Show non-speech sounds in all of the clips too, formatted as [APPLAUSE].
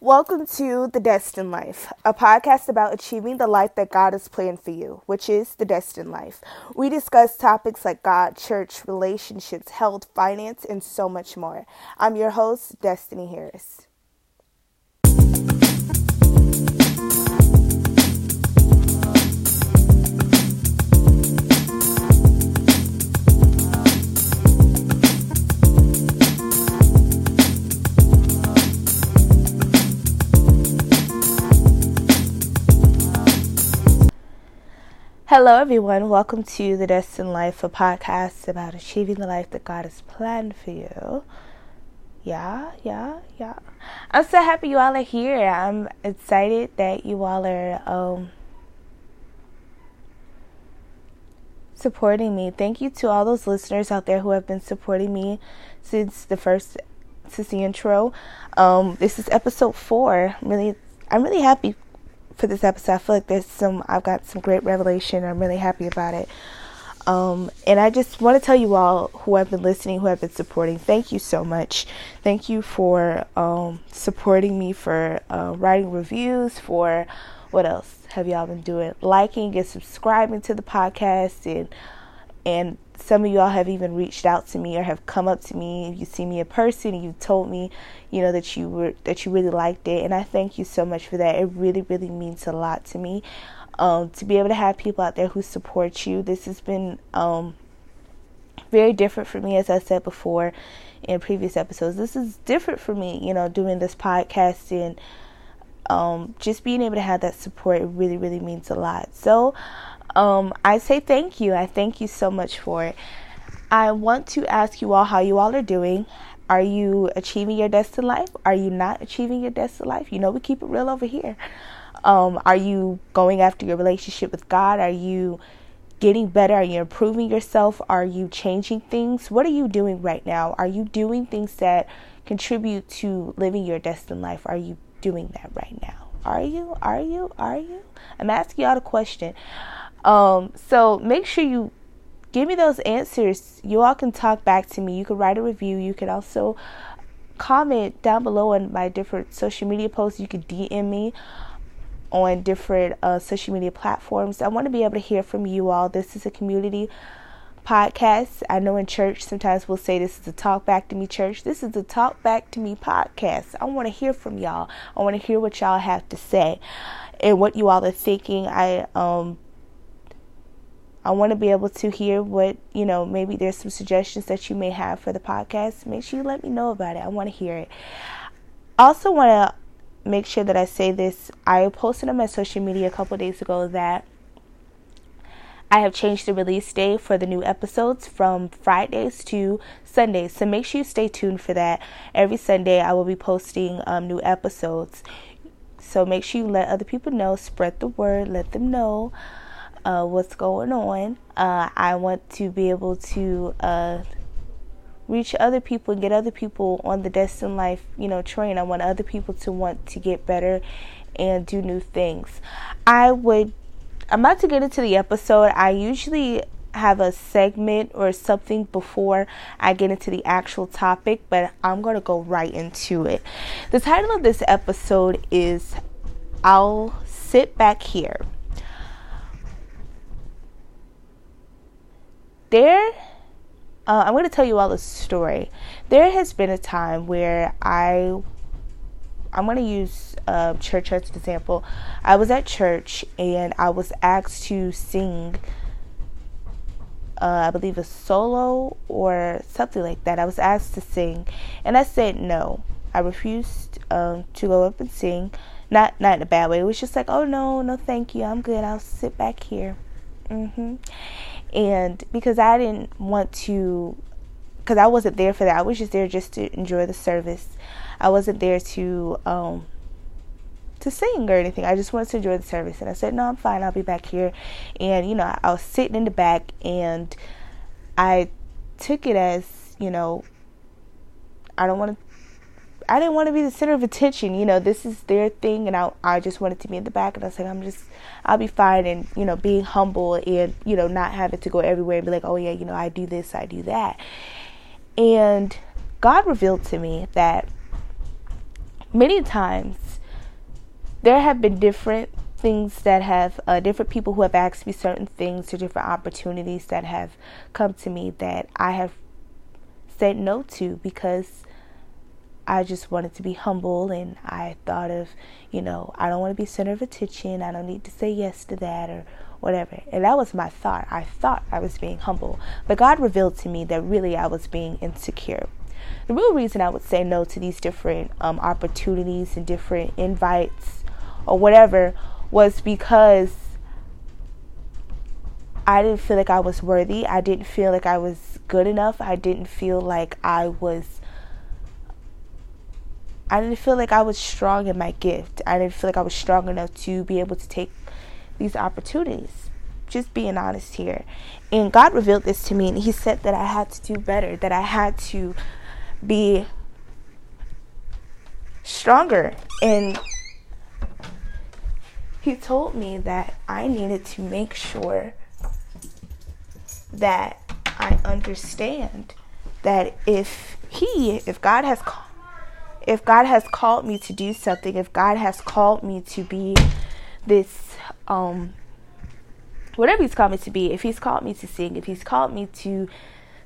Welcome to The Destined Life, a podcast about achieving the life that God has planned for you, which is the destined life. We discuss topics like God, church, relationships, health, finance, and so much more. I'm your host, Destiny Harris. Hello, everyone. Welcome to The Destined Life, a podcast about achieving the life that God has planned for you. Yeah, yeah, yeah. I'm so happy you all are here. I'm excited that you all are um, supporting me. Thank you to all those listeners out there who have been supporting me since the first, since the intro. Um, this is episode four. I'm really, I'm really happy for this episode. I feel like there's some I've got some great revelation. I'm really happy about it. Um, and I just want to tell you all who have been listening, who have been supporting, thank you so much. Thank you for um, supporting me, for uh, writing reviews, for what else have y'all been doing? Liking and subscribing to the podcast, and and some of y'all have even reached out to me or have come up to me. You see me in person and you told me, you know, that you were that you really liked it, and I thank you so much for that. It really, really means a lot to me. Um, to be able to have people out there who support you. This has been um, very different for me, as I said before in previous episodes. This is different for me, you know, doing this podcast and um, just being able to have that support. It really, really means a lot. So um, I say thank you. I thank you so much for it. I want to ask you all how you all are doing. Are you achieving your destined life? Are you not achieving your destined life? You know, we keep it real over here. Um, are you going after your relationship with God? Are you getting better? Are you improving yourself? Are you changing things? What are you doing right now? Are you doing things that contribute to living your destined life? Are you doing that right now? Are you? Are you? Are you? I'm asking y'all a question. Um, so make sure you give me those answers. You all can talk back to me. You can write a review. You can also comment down below on my different social media posts. You can DM me on different uh, social media platforms. I want to be able to hear from you all. This is a community podcast. I know in church sometimes we'll say this is a talk back to me church. This is a talk back to me podcast. I want to hear from y'all. I want to hear what y'all have to say and what you all are thinking. I um I want to be able to hear what, you know, maybe there's some suggestions that you may have for the podcast. Make sure you let me know about it. I want to hear it. I also want to make sure that I say this. I posted on my social media a couple days ago that I have changed the release day for the new episodes from Fridays to Sundays. So make sure you stay tuned for that. Every Sunday, I will be posting um, new episodes. So make sure you let other people know, spread the word, let them know uh, what's going on. Uh, I want to be able to uh, reach other people and get other people on the destined life, you know, train. I want other people to want to get better and do new things. I would. I'm about to get into the episode. I usually have a segment or something before I get into the actual topic, but I'm going to go right into it. The title of this episode is I'll Sit Back Here. There uh, I'm going to tell you all a story. There has been a time where I, I'm going to use uh, church as an example. I was at church and I was asked to sing, uh, I believe a solo or something like that. I was asked to sing, and I said no. I refused um, to go up and sing. Not not in a bad way. It was just like, oh no, no, thank you. I'm good. I'll sit back here. Mm-hmm and because I didn't want to because I wasn't there for that. I was just there just to enjoy the service. I wasn't there to um to sing or anything. I just wanted to enjoy the service. And I said, "No, I'm fine. I'll be back here." And you know, I was sitting in the back and I took it as, you know, I don't want to I didn't want to be the center of attention. You know, this is their thing, and I I just wanted to be in the back. And I was like, I'm just, I'll be fine, and you know, being humble and you know, not having to go everywhere and be like, oh yeah, you know, I do this, I do that. And God revealed to me that many times there have been different things that have uh, different people who have asked me certain things or different opportunities that have come to me that I have said no to because I just wanted to be humble and I thought of, you know, I don't want to be center of attention. I don't need to say yes to that or whatever. And that was my thought. I thought I was being humble. But God revealed to me that really I was being insecure. The real reason I would say no to these different um, opportunities and different invites or whatever was because I didn't feel like I was worthy. I didn't feel like I was good enough. I didn't feel like I was I didn't feel like I was strong in my gift. I didn't feel like I was strong enough to be able to take these opportunities. Just being honest here. And God revealed this to me and he said that I had to do better, that I had to be stronger and he told me that I needed to make sure that I understand that if he, if God has if God has called me to do something, if God has called me to be this um whatever he's called me to be, if he's called me to sing, if he's called me to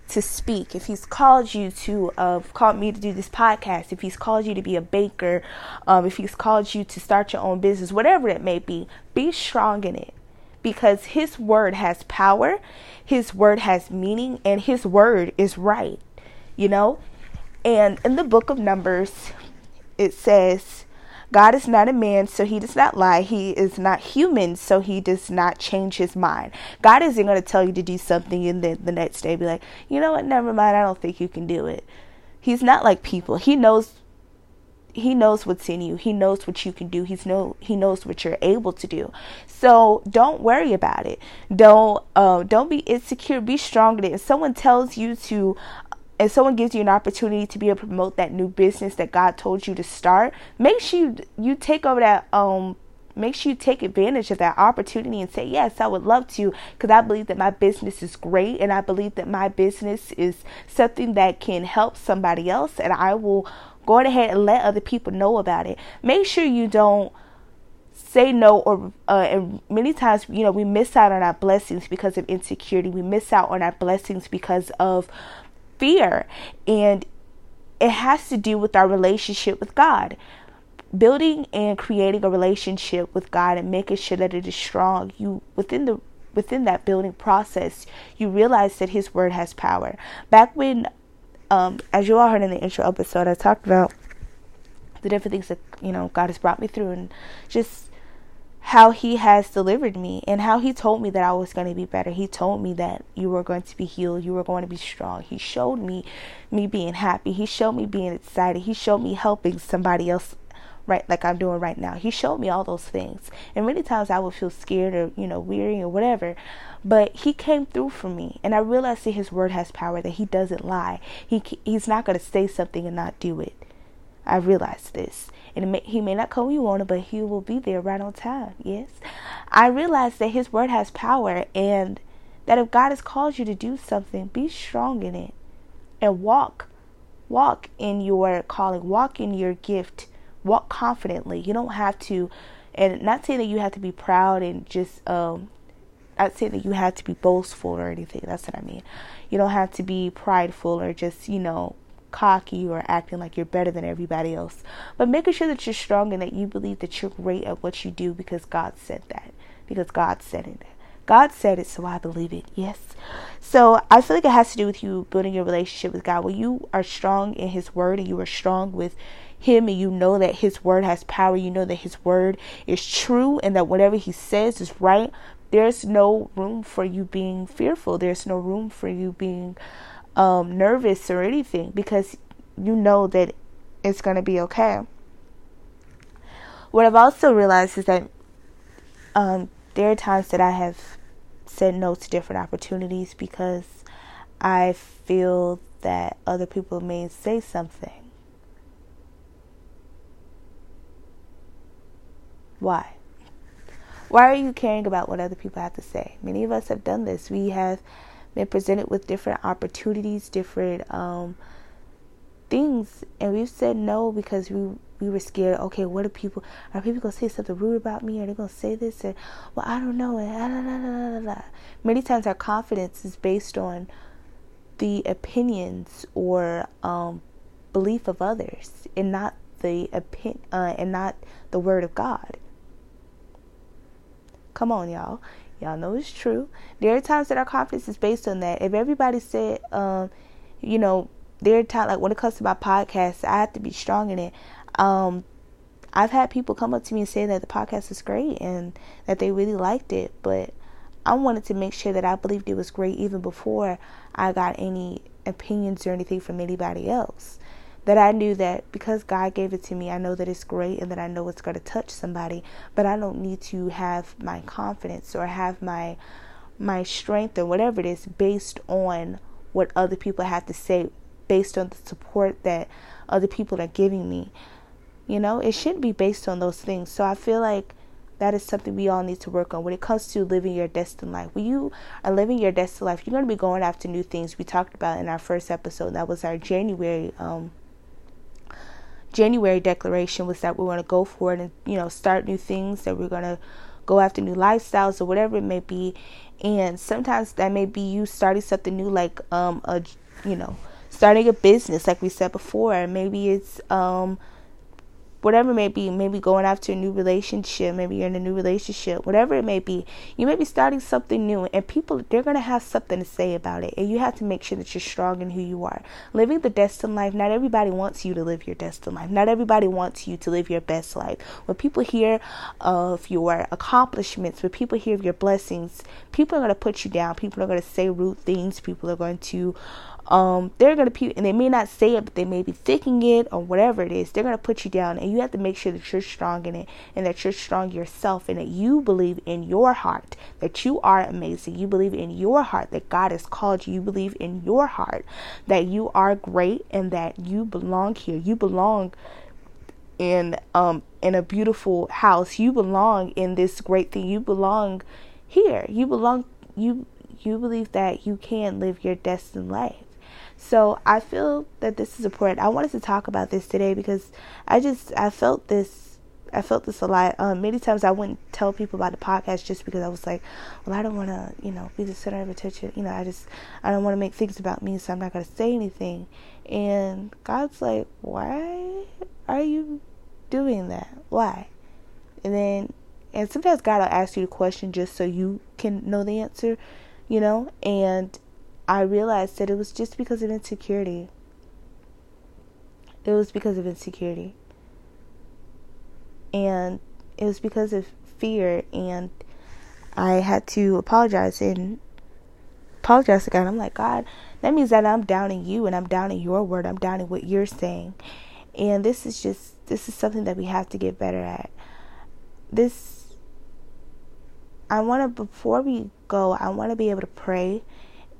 to speak, if he's called you to uh, called me to do this podcast, if he's called you to be a baker, um, if he's called you to start your own business, whatever it may be, be strong in it because his word has power, his word has meaning, and his word is right, you know? And in the book of Numbers, it says, God is not a man, so he does not lie. He is not human, so he does not change his mind. God isn't going to tell you to do something and then the next day be like, you know what, never mind, I don't think you can do it. He's not like people. He knows he knows what's in you. He knows what you can do. He's know he knows what you're able to do. So don't worry about it. Don't uh, don't be insecure. Be strong in. If someone tells you to and someone gives you an opportunity to be able to promote that new business that God told you to start, make sure you, you take over that um make sure you take advantage of that opportunity and say yes i would love to because i believe that my business is great and i believe that my business is something that can help somebody else and i will go ahead and let other people know about it. Make sure you don't say no or uh, and many times you know we miss out on our blessings because of insecurity. We miss out on our blessings because of fear. And it has to do with our relationship with God. Building and creating a relationship with God and making sure that it is strong. You within the within that building process, you realize that His Word has power. Back when, um, as you all heard in the intro episode, I talked about the different things that you know God has brought me through, and just how he has delivered me and how he told me that I was going to be better. He told me that you were going to be healed, you were going to be strong. He showed me me being happy. He showed me being excited. He showed me helping somebody else right like I'm doing right now. He showed me all those things. And many times I would feel scared or, you know, weary or whatever. But he came through for me and I realized that his word has power that he doesn't lie. He he's not going to say something and not do it. I realized this. And may, he may not call you on it, but he will be there right on time. Yes. I realize that his word has power and that if God has called you to do something, be strong in it and walk. Walk in your calling, walk in your gift, walk confidently. You don't have to, and not saying that you have to be proud and just, um, not saying that you have to be boastful or anything. That's what I mean. You don't have to be prideful or just, you know, cocky or acting like you're better than everybody else, but making sure that you're strong and that you believe that you're great at what you do because God said that. Because God said it. God said it, so I believe it. Yes. So I feel like it has to do with you building your relationship with God. When you are strong in His Word and you are strong with Him and you know that His Word has power, you know that His Word is true and that whatever He says is right, there's no room for you being fearful. There's no room for you being um, nervous or anything because you know that it's going to be okay. What I've also realized is that um, there are times that I have said no to different opportunities because I feel that other people may say something. Why? Why are you caring about what other people have to say? Many of us have done this. We have been presented with different opportunities, different um, things, and we've said no because we we were scared. Okay, what are people? Are people gonna say something rude about me? Are they gonna say this? And well, I don't know. And many times our confidence is based on the opinions or um, belief of others, and not the opinion uh, and not the word of God. Come on, y'all. Y'all know it's true. There are times that our confidence is based on that. If everybody said, um, you know, there are times like when it comes to my podcast, I have to be strong in it. Um, I've had people come up to me and say that the podcast is great and that they really liked it, but I wanted to make sure that I believed it was great even before I got any opinions or anything from anybody else that I knew that because God gave it to me, I know that it's great and that I know it's going to touch somebody, but I don't need to have my confidence or have my my strength or whatever it is based on what other people have to say based on the support that other people are giving me. You know, it shouldn't be based on those things. So I feel like that is something we all need to work on when it comes to living your destined life. When you are living your destined life, you're going to be going after new things. We talked about in our first episode. That was our January um, January declaration was that we want to go for it and you know start new things that we're going to go after new lifestyles or whatever it may be. And sometimes that may be you starting something new like um a you know starting a business like we said before. Maybe it's um whatever it may be, maybe going after a new relationship, maybe you're in a new relationship, whatever it may be, you may be starting something new, and people they're gonna have something to say about it, and you have to make sure that you're strong in who you are. Living the destined life, not everybody wants you to live your destined life. Not everybody wants you to live your best life. When people hear of your accomplishments, when people hear of your blessings, people are gonna put you down. People are gonna say rude things. People are going to um, they're gonna and they may not say it, but they may be thinking it or whatever it is. They're gonna put you down, and you have to make sure that you're strong in it, and that you're strong yourself, and that you believe in your heart that you are amazing. You believe in your heart that God has called you. You believe in your heart that you are great and that you belong here. You belong in um in a beautiful house. You belong in this great thing. You belong here. You belong you you believe that you can live your destined life. So I feel that this is important. I wanted to talk about this today because I just I felt this I felt this a lot. Um, many times I wouldn't tell people about the podcast just because I was like, well, I don't want to, you know, be the center of attention. You know, I just I don't want to make things about me, so I'm not going to say anything. And God's like, why are you doing that? Why? And then, and sometimes God will ask you the question just so you can know the answer, you know. And I realized that it was just because of insecurity. It was because of insecurity. And it was because of fear and I had to apologize and apologize God. I'm like, God, that means that I'm doubting you and I'm doubting your word. I'm doubting what you're saying. And this is just this is something that we have to get better at. This I want to before we go, I want to be able to pray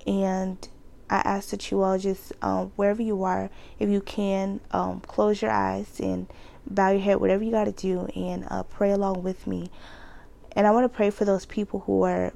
and I ask that you all just, um, wherever you are, if you can, um, close your eyes and bow your head, whatever you got to do, and uh, pray along with me. And I want to pray for those people who are,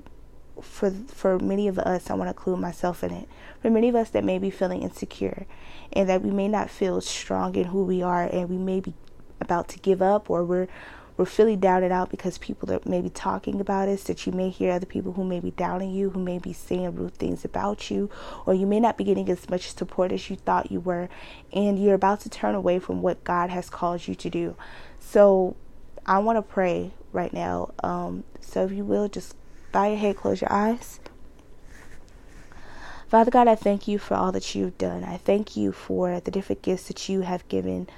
for for many of us, I want to include myself in it. For many of us that may be feeling insecure, and that we may not feel strong in who we are, and we may be about to give up, or we're we're feeling doubted out because people are maybe talking about us, that you may hear other people who may be doubting you, who may be saying rude things about you, or you may not be getting as much support as you thought you were, and you're about to turn away from what God has called you to do. So I want to pray right now. Um, so if you will, just bow your head, close your eyes. Father God, I thank you for all that you've done. I thank you for the different gifts that you have given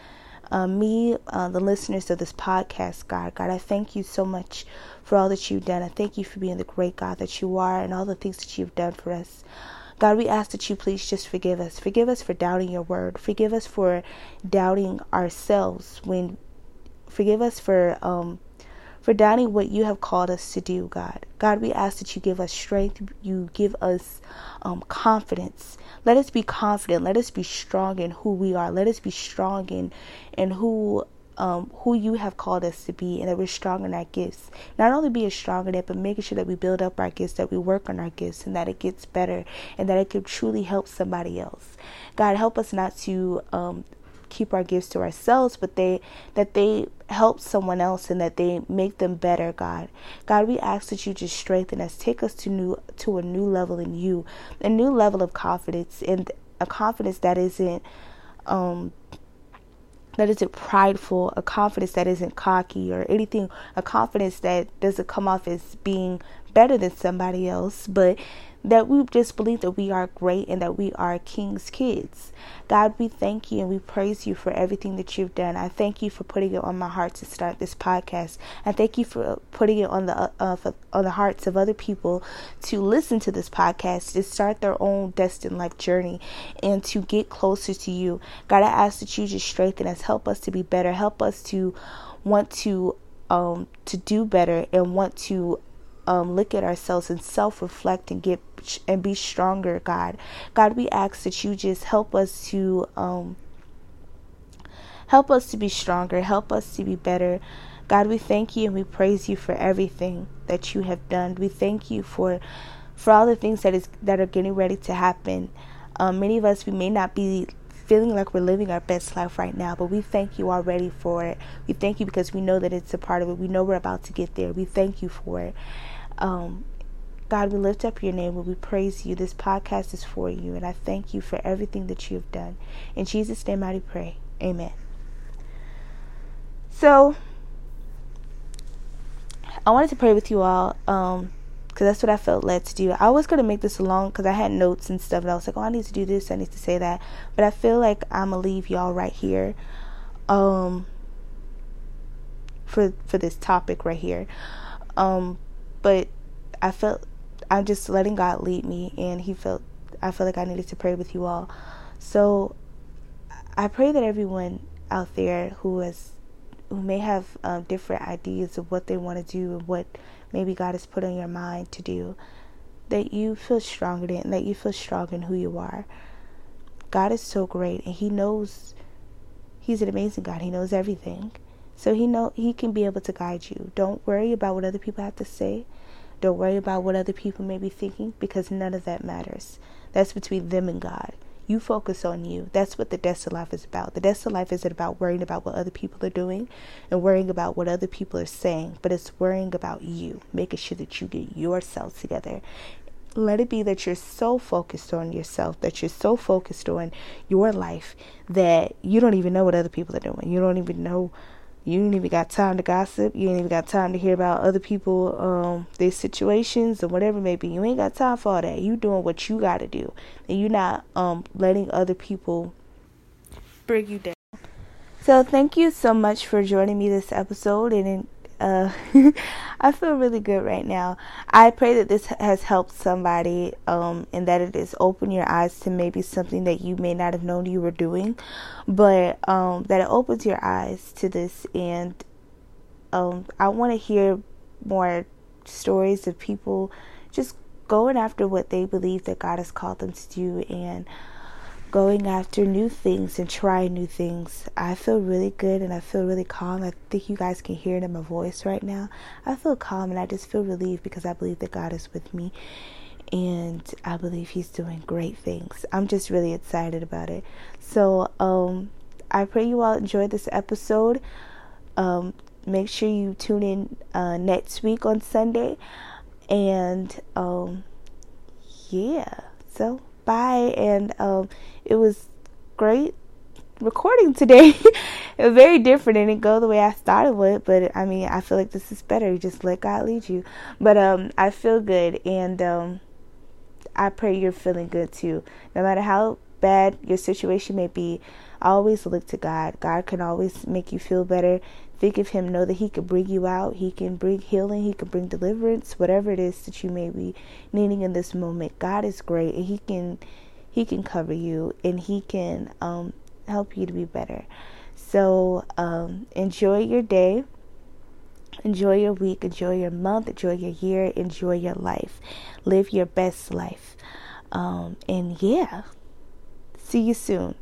uh, me, uh, the listeners of this podcast, God. God, I thank you so much for all that you've done. I thank you for being the great God that you are and all the things that you've done for us. God, we ask that you please just forgive us. Forgive us for doubting your word. Forgive us for doubting ourselves when forgive us for um for doubting what you have called us to do, God. God, we ask that you give us strength, you give us um, confidence. Let us be confident. Let us be strong in who we are. Let us be strong in in who um, who you have called us to be, and that we're strong in our gifts. Not only being strong in it, but making sure that we build up our gifts, that we work on our gifts, and that it gets better, and that it can truly help somebody else. God, help us not to um, keep our gifts to ourselves, but they that they help someone else and that they make them better, God. God, we ask that you just strengthen us, take us to new to a new level in you, a new level of confidence and a confidence that isn't um that isn't prideful, a confidence that isn't cocky or anything, a confidence that doesn't come off as being better than somebody else, but that we just believe that we are great and that we are King's kids. God, we thank you and we praise you for everything that you've done. I thank you for putting it on my heart to start this podcast. I thank you for putting it on the uh, for, on the hearts of other people to listen to this podcast, to start their own destined life journey, and to get closer to you. God, I ask that you just strengthen us, help us to be better, help us to want to um to do better and want to um, look at ourselves and self reflect and get and be stronger, God. God, we ask that you just help us to um, help us to be stronger, help us to be better. God, we thank you and we praise you for everything that you have done. We thank you for for all the things that is that are getting ready to happen. Um, many of us we may not be feeling like we're living our best life right now, but we thank you already for it. We thank you because we know that it's a part of it. We know we're about to get there. We thank you for it. Um, God, we lift up your name and we praise you. This podcast is for you, and I thank you for everything that you have done. In Jesus' name, I pray. Amen. So, I wanted to pray with you all um, because that's what I felt led to do. I was going to make this long because I had notes and stuff, and I was like, oh, I need to do this, I need to say that. But I feel like I'm going to leave y'all right here um, for, for this topic right here. Um, but I felt I'm just letting God lead me, and He felt I felt like I needed to pray with you all. So I pray that everyone out there who has who may have um, different ideas of what they want to do and what maybe God has put on your mind to do, that you feel strong in that you feel strong in who you are. God is so great, and He knows. He's an amazing God. He knows everything. So he know he can be able to guide you. Don't worry about what other people have to say. Don't worry about what other people may be thinking because none of that matters. That's between them and God. You focus on you. That's what the of life is about. The of life isn't about worrying about what other people are doing and worrying about what other people are saying, but it's worrying about you, making sure that you get yourself together let it be that you're so focused on yourself, that you're so focused on your life that you don't even know what other people are doing. You don't even know you ain't even got time to gossip. You ain't even got time to hear about other people, um, their situations or whatever it may be. You ain't got time for all that. You doing what you got to do, and you're not um letting other people bring you down. So thank you so much for joining me this episode, and uh, [LAUGHS] I feel really good right now. I pray that this has helped somebody um, and that it has opened your eyes to maybe something that you may not have known you were doing, but um, that it opens your eyes to this. And um, I want to hear more stories of people just going after what they believe that God has called them to do and going after new things and trying new things. I feel really good and I feel really calm. I think you guys can hear it in my voice right now. I feel calm and I just feel relieved because I believe that God is with me and I believe He's doing great things. I'm just really excited about it. So, um, I pray you all enjoyed this episode. Um, make sure you tune in uh, next week on Sunday. And um, yeah, so bye. And um, it was great recording today. [LAUGHS] it was very different. And it go the way I started with, but I mean, I feel like this is better. You just let God lead you. But um, I feel good, and um, I pray you're feeling good too. No matter how bad your situation may be, always look to God. God can always make you feel better. Think of Him. Know that He can bring you out. He can bring healing. He can bring deliverance. Whatever it is that you may be needing in this moment, God is great, and He can he can cover you and He can um, help you to be better. So um, enjoy your day, enjoy your week, enjoy your month, enjoy your year, enjoy your life. Live your best life. Um, and yeah, see you soon.